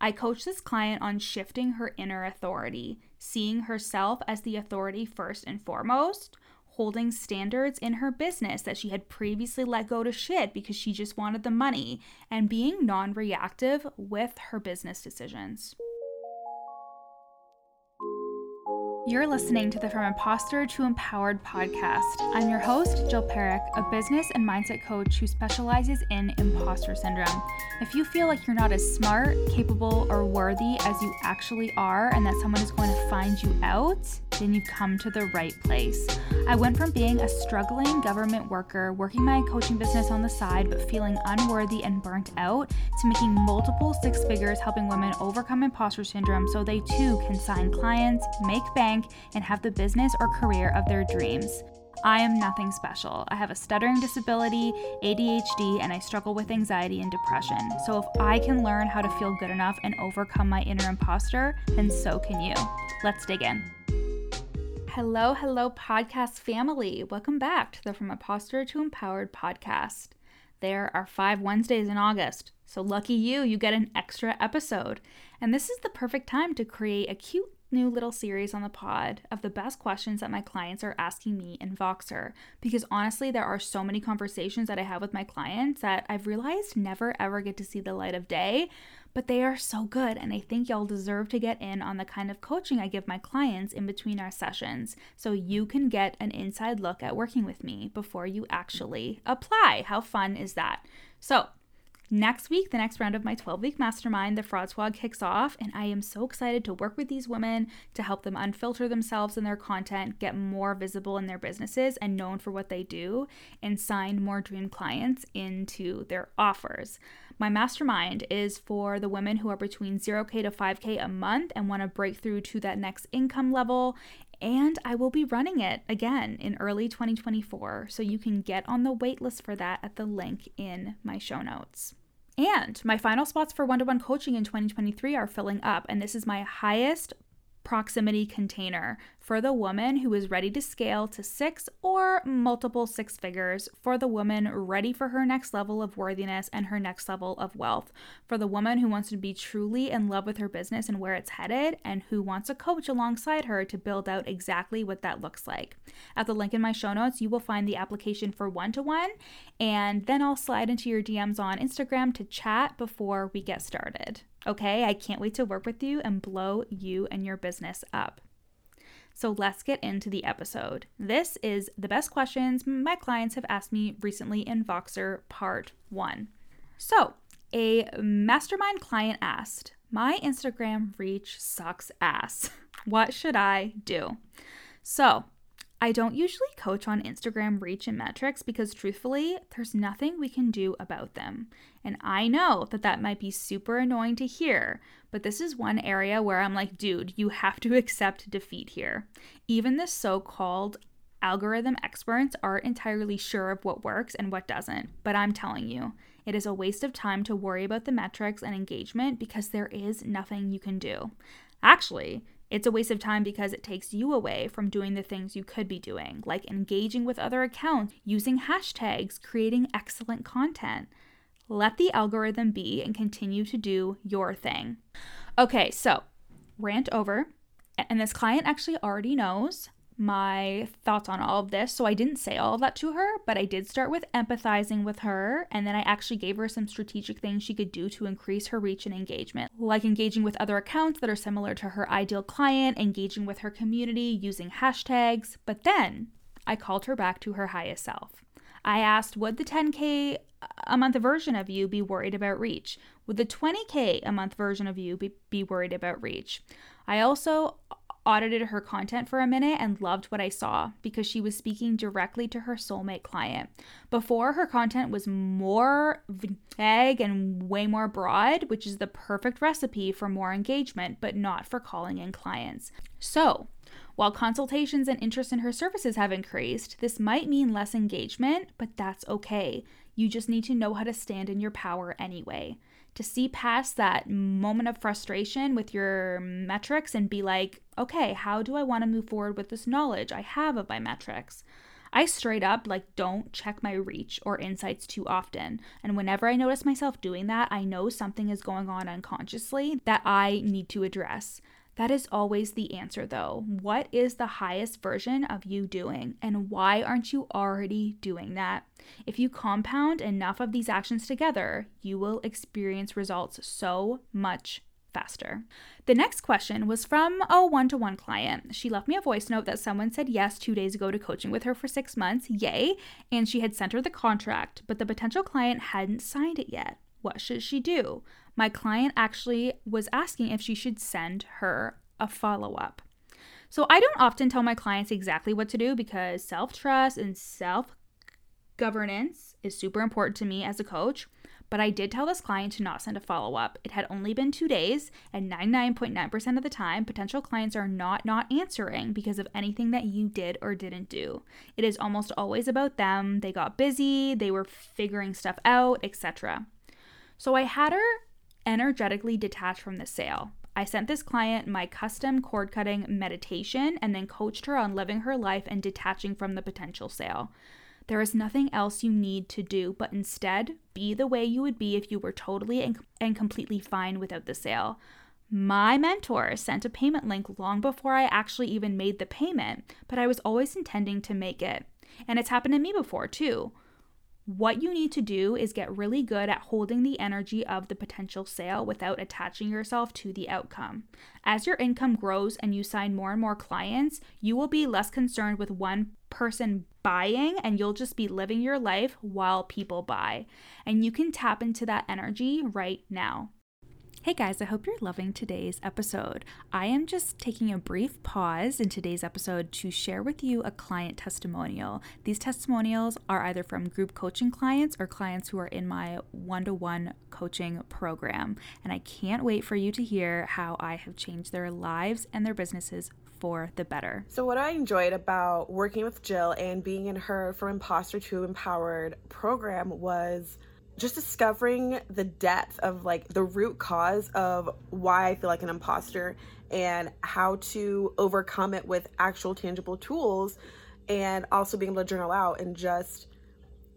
I coach this client on shifting her inner authority, seeing herself as the authority first and foremost, holding standards in her business that she had previously let go to shit because she just wanted the money, and being non reactive with her business decisions. You're listening to the From Imposter to Empowered podcast. I'm your host, Jill Parekh, a business and mindset coach who specializes in imposter syndrome. If you feel like you're not as smart, capable, or worthy as you actually are, and that someone is going to find you out, then you've come to the right place. I went from being a struggling government worker, working my coaching business on the side, but feeling unworthy and burnt out, to making multiple six figures helping women overcome imposter syndrome so they too can sign clients, make bank and have the business or career of their dreams. I am nothing special. I have a stuttering disability, ADHD, and I struggle with anxiety and depression. So if I can learn how to feel good enough and overcome my inner imposter, then so can you. Let's dig in. Hello, hello, podcast family. Welcome back to the From Imposter to Empowered podcast. There are five Wednesdays in August, so lucky you, you get an extra episode. And this is the perfect time to create a cute new little series on the pod of the best questions that my clients are asking me in Voxer because honestly, there are so many conversations that I have with my clients that I've realized never ever get to see the light of day, but they are so good. And I think y'all deserve to get in on the kind of coaching I give my clients in between our sessions so you can get an inside look at working with me before you actually apply. How fun is that? So, Next week, the next round of my 12 week mastermind, the Fraud Squad, kicks off, and I am so excited to work with these women to help them unfilter themselves and their content, get more visible in their businesses and known for what they do, and sign more dream clients into their offers. My mastermind is for the women who are between 0K to 5K a month and want to break through to that next income level and I will be running it again in early 2024, so you can get on the waitlist for that at the link in my show notes. And my final spots for one to one coaching in 2023 are filling up, and this is my highest proximity container for the woman who is ready to scale to six or multiple six figures, for the woman ready for her next level of worthiness and her next level of wealth, for the woman who wants to be truly in love with her business and where it's headed, and who wants a coach alongside her to build out exactly what that looks like. At the link in my show notes, you will find the application for one to one, and then I'll slide into your DMs on Instagram to chat before we get started. Okay, I can't wait to work with you and blow you and your business up. So let's get into the episode. This is the best questions my clients have asked me recently in Voxer Part 1. So, a mastermind client asked, My Instagram reach sucks ass. What should I do? So, I don't usually coach on Instagram reach and metrics because truthfully, there's nothing we can do about them. And I know that that might be super annoying to hear, but this is one area where I'm like, dude, you have to accept defeat here. Even the so called algorithm experts aren't entirely sure of what works and what doesn't, but I'm telling you, it is a waste of time to worry about the metrics and engagement because there is nothing you can do. Actually, it's a waste of time because it takes you away from doing the things you could be doing, like engaging with other accounts, using hashtags, creating excellent content. Let the algorithm be and continue to do your thing. Okay, so rant over. And this client actually already knows my thoughts on all of this. So I didn't say all of that to her, but I did start with empathizing with her. And then I actually gave her some strategic things she could do to increase her reach and engagement, like engaging with other accounts that are similar to her ideal client, engaging with her community using hashtags. But then I called her back to her highest self. I asked, would the 10K a month version of you be worried about reach? Would the 20K a month version of you be, be worried about reach? I also audited her content for a minute and loved what I saw because she was speaking directly to her soulmate client. Before, her content was more vague and way more broad, which is the perfect recipe for more engagement, but not for calling in clients. So, while consultations and interest in her services have increased, this might mean less engagement, but that's okay. You just need to know how to stand in your power anyway to see past that moment of frustration with your metrics and be like, okay, how do I want to move forward with this knowledge I have of my metrics? I straight up like don't check my reach or insights too often. And whenever I notice myself doing that, I know something is going on unconsciously that I need to address. That is always the answer, though. What is the highest version of you doing, and why aren't you already doing that? If you compound enough of these actions together, you will experience results so much faster. The next question was from a one to one client. She left me a voice note that someone said yes two days ago to coaching with her for six months, yay, and she had sent her the contract, but the potential client hadn't signed it yet. What should she do? My client actually was asking if she should send her a follow up. So I don't often tell my clients exactly what to do because self trust and self governance is super important to me as a coach. But I did tell this client to not send a follow up. It had only been two days, and 99.9% of the time, potential clients are not not answering because of anything that you did or didn't do. It is almost always about them. They got busy, they were figuring stuff out, etc. So I had her energetically detach from the sale. I sent this client my custom cord cutting meditation and then coached her on living her life and detaching from the potential sale. There is nothing else you need to do, but instead be the way you would be if you were totally and, and completely fine without the sale. My mentor sent a payment link long before I actually even made the payment, but I was always intending to make it. And it's happened to me before too. What you need to do is get really good at holding the energy of the potential sale without attaching yourself to the outcome. As your income grows and you sign more and more clients, you will be less concerned with one person buying and you'll just be living your life while people buy. And you can tap into that energy right now. Hey guys, I hope you're loving today's episode. I am just taking a brief pause in today's episode to share with you a client testimonial. These testimonials are either from group coaching clients or clients who are in my one to one coaching program. And I can't wait for you to hear how I have changed their lives and their businesses for the better. So, what I enjoyed about working with Jill and being in her From Imposter to Empowered program was just discovering the depth of like the root cause of why I feel like an imposter and how to overcome it with actual tangible tools and also being able to journal out and just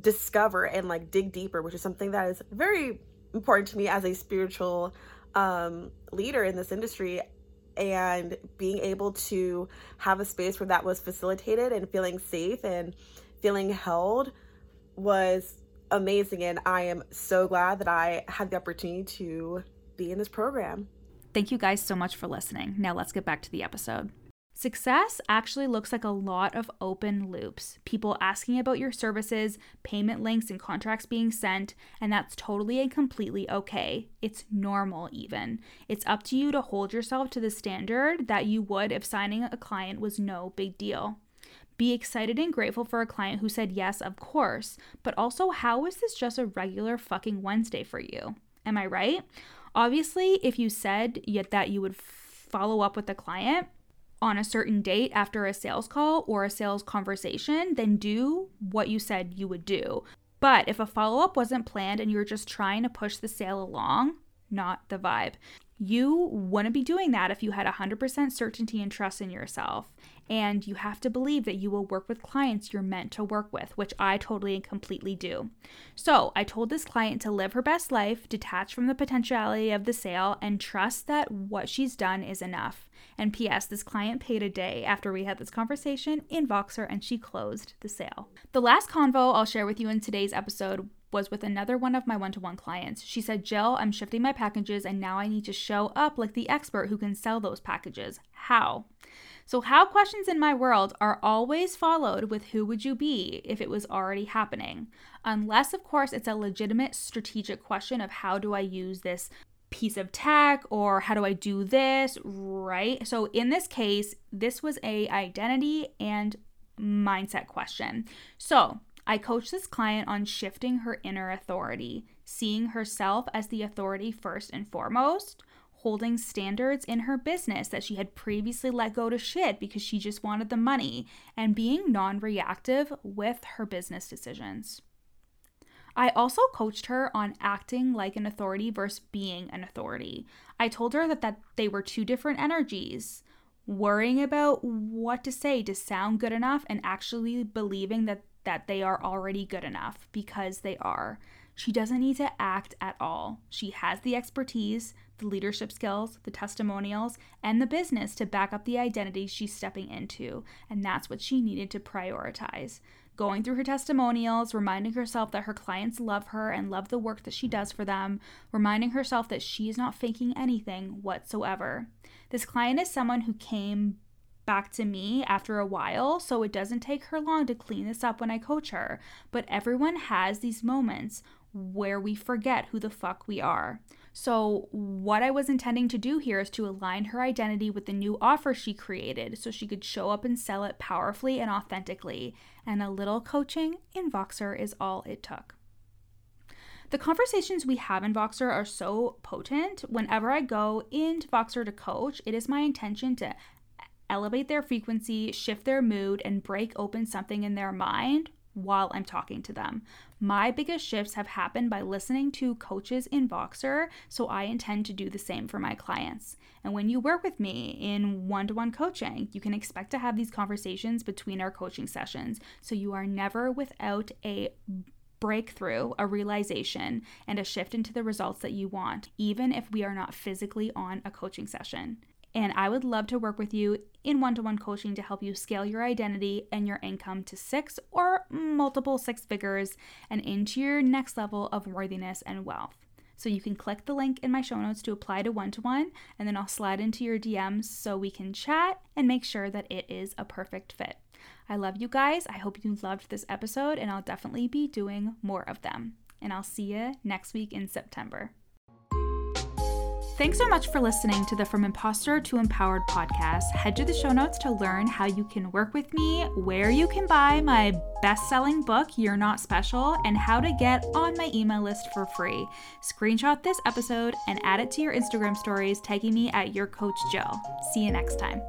discover and like dig deeper which is something that is very important to me as a spiritual um, leader in this industry and being able to have a space where that was facilitated and feeling safe and feeling held was amazing. And I am so glad that I had the opportunity to be in this program. Thank you guys so much for listening. Now let's get back to the episode. Success actually looks like a lot of open loops. People asking about your services, payment links and contracts being sent, and that's totally and completely okay. It's normal, even. It's up to you to hold yourself to the standard that you would if signing a client was no big deal. Be excited and grateful for a client who said yes, of course, but also, how is this just a regular fucking Wednesday for you? Am I right? Obviously, if you said yet that you would follow up with the client on a certain date after a sales call or a sales conversation, then do what you said you would do. But if a follow up wasn't planned and you're just trying to push the sale along, not the vibe. You wouldn't be doing that if you had 100% certainty and trust in yourself. And you have to believe that you will work with clients you're meant to work with, which I totally and completely do. So I told this client to live her best life, detach from the potentiality of the sale, and trust that what she's done is enough. And P.S., this client paid a day after we had this conversation in Voxer and she closed the sale. The last convo I'll share with you in today's episode was with another one of my one to one clients. She said, Jill, I'm shifting my packages and now I need to show up like the expert who can sell those packages. How? So, how questions in my world are always followed with who would you be if it was already happening? Unless, of course, it's a legitimate strategic question of how do I use this piece of tech or how do I do this, right? So, in this case, this was a identity and mindset question. So, I coach this client on shifting her inner authority, seeing herself as the authority first and foremost, holding standards in her business that she had previously let go to shit because she just wanted the money, and being non reactive with her business decisions. I also coached her on acting like an authority versus being an authority. I told her that, that they were two different energies. worrying about what to say to sound good enough and actually believing that that they are already good enough because they are. She doesn't need to act at all. She has the expertise, the leadership skills, the testimonials, and the business to back up the identity she's stepping into, and that's what she needed to prioritize. Going through her testimonials, reminding herself that her clients love her and love the work that she does for them, reminding herself that she is not faking anything whatsoever. This client is someone who came back to me after a while, so it doesn't take her long to clean this up when I coach her. But everyone has these moments where we forget who the fuck we are. So, what I was intending to do here is to align her identity with the new offer she created so she could show up and sell it powerfully and authentically. And a little coaching in Voxer is all it took. The conversations we have in Voxer are so potent. Whenever I go into Voxer to coach, it is my intention to elevate their frequency, shift their mood, and break open something in their mind while I'm talking to them. My biggest shifts have happened by listening to coaches in Voxer, so I intend to do the same for my clients. And when you work with me in one to one coaching, you can expect to have these conversations between our coaching sessions, so you are never without a breakthrough, a realization, and a shift into the results that you want, even if we are not physically on a coaching session. And I would love to work with you in one to one coaching to help you scale your identity and your income to six or multiple six figures and into your next level of worthiness and wealth. So you can click the link in my show notes to apply to one to one, and then I'll slide into your DMs so we can chat and make sure that it is a perfect fit. I love you guys. I hope you loved this episode, and I'll definitely be doing more of them. And I'll see you next week in September. Thanks so much for listening to the From Imposter to Empowered podcast. Head to the show notes to learn how you can work with me, where you can buy my best selling book, You're Not Special, and how to get on my email list for free. Screenshot this episode and add it to your Instagram stories, tagging me at Your Coach Jill. See you next time.